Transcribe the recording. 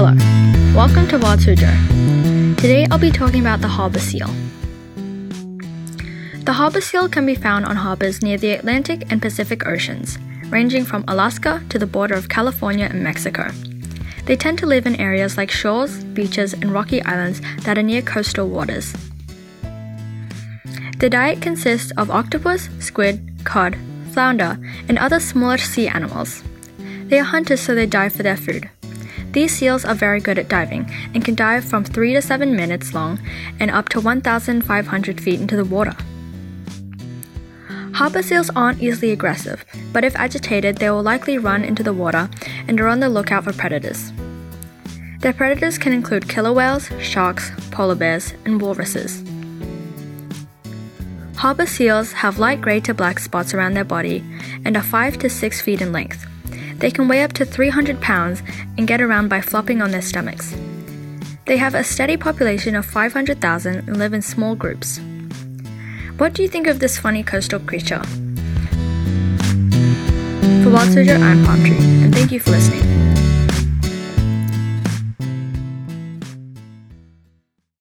Hello, welcome to Wild Suzhou. Today I'll be talking about the harbor seal. The harbor seal can be found on harbors near the Atlantic and Pacific Oceans, ranging from Alaska to the border of California and Mexico. They tend to live in areas like shores, beaches, and rocky islands that are near coastal waters. The diet consists of octopus, squid, cod, flounder, and other smaller sea animals. They are hunters so they dive for their food. These seals are very good at diving and can dive from 3 to 7 minutes long and up to 1,500 feet into the water. Harbor seals aren't easily aggressive, but if agitated, they will likely run into the water and are on the lookout for predators. Their predators can include killer whales, sharks, polar bears, and walruses. Harbor seals have light gray to black spots around their body and are 5 to 6 feet in length. They can weigh up to 300 pounds and get around by flopping on their stomachs. They have a steady population of 500,000 and live in small groups. What do you think of this funny coastal creature? For Wild Suzhou, I'm Palm Tree, and thank you for listening.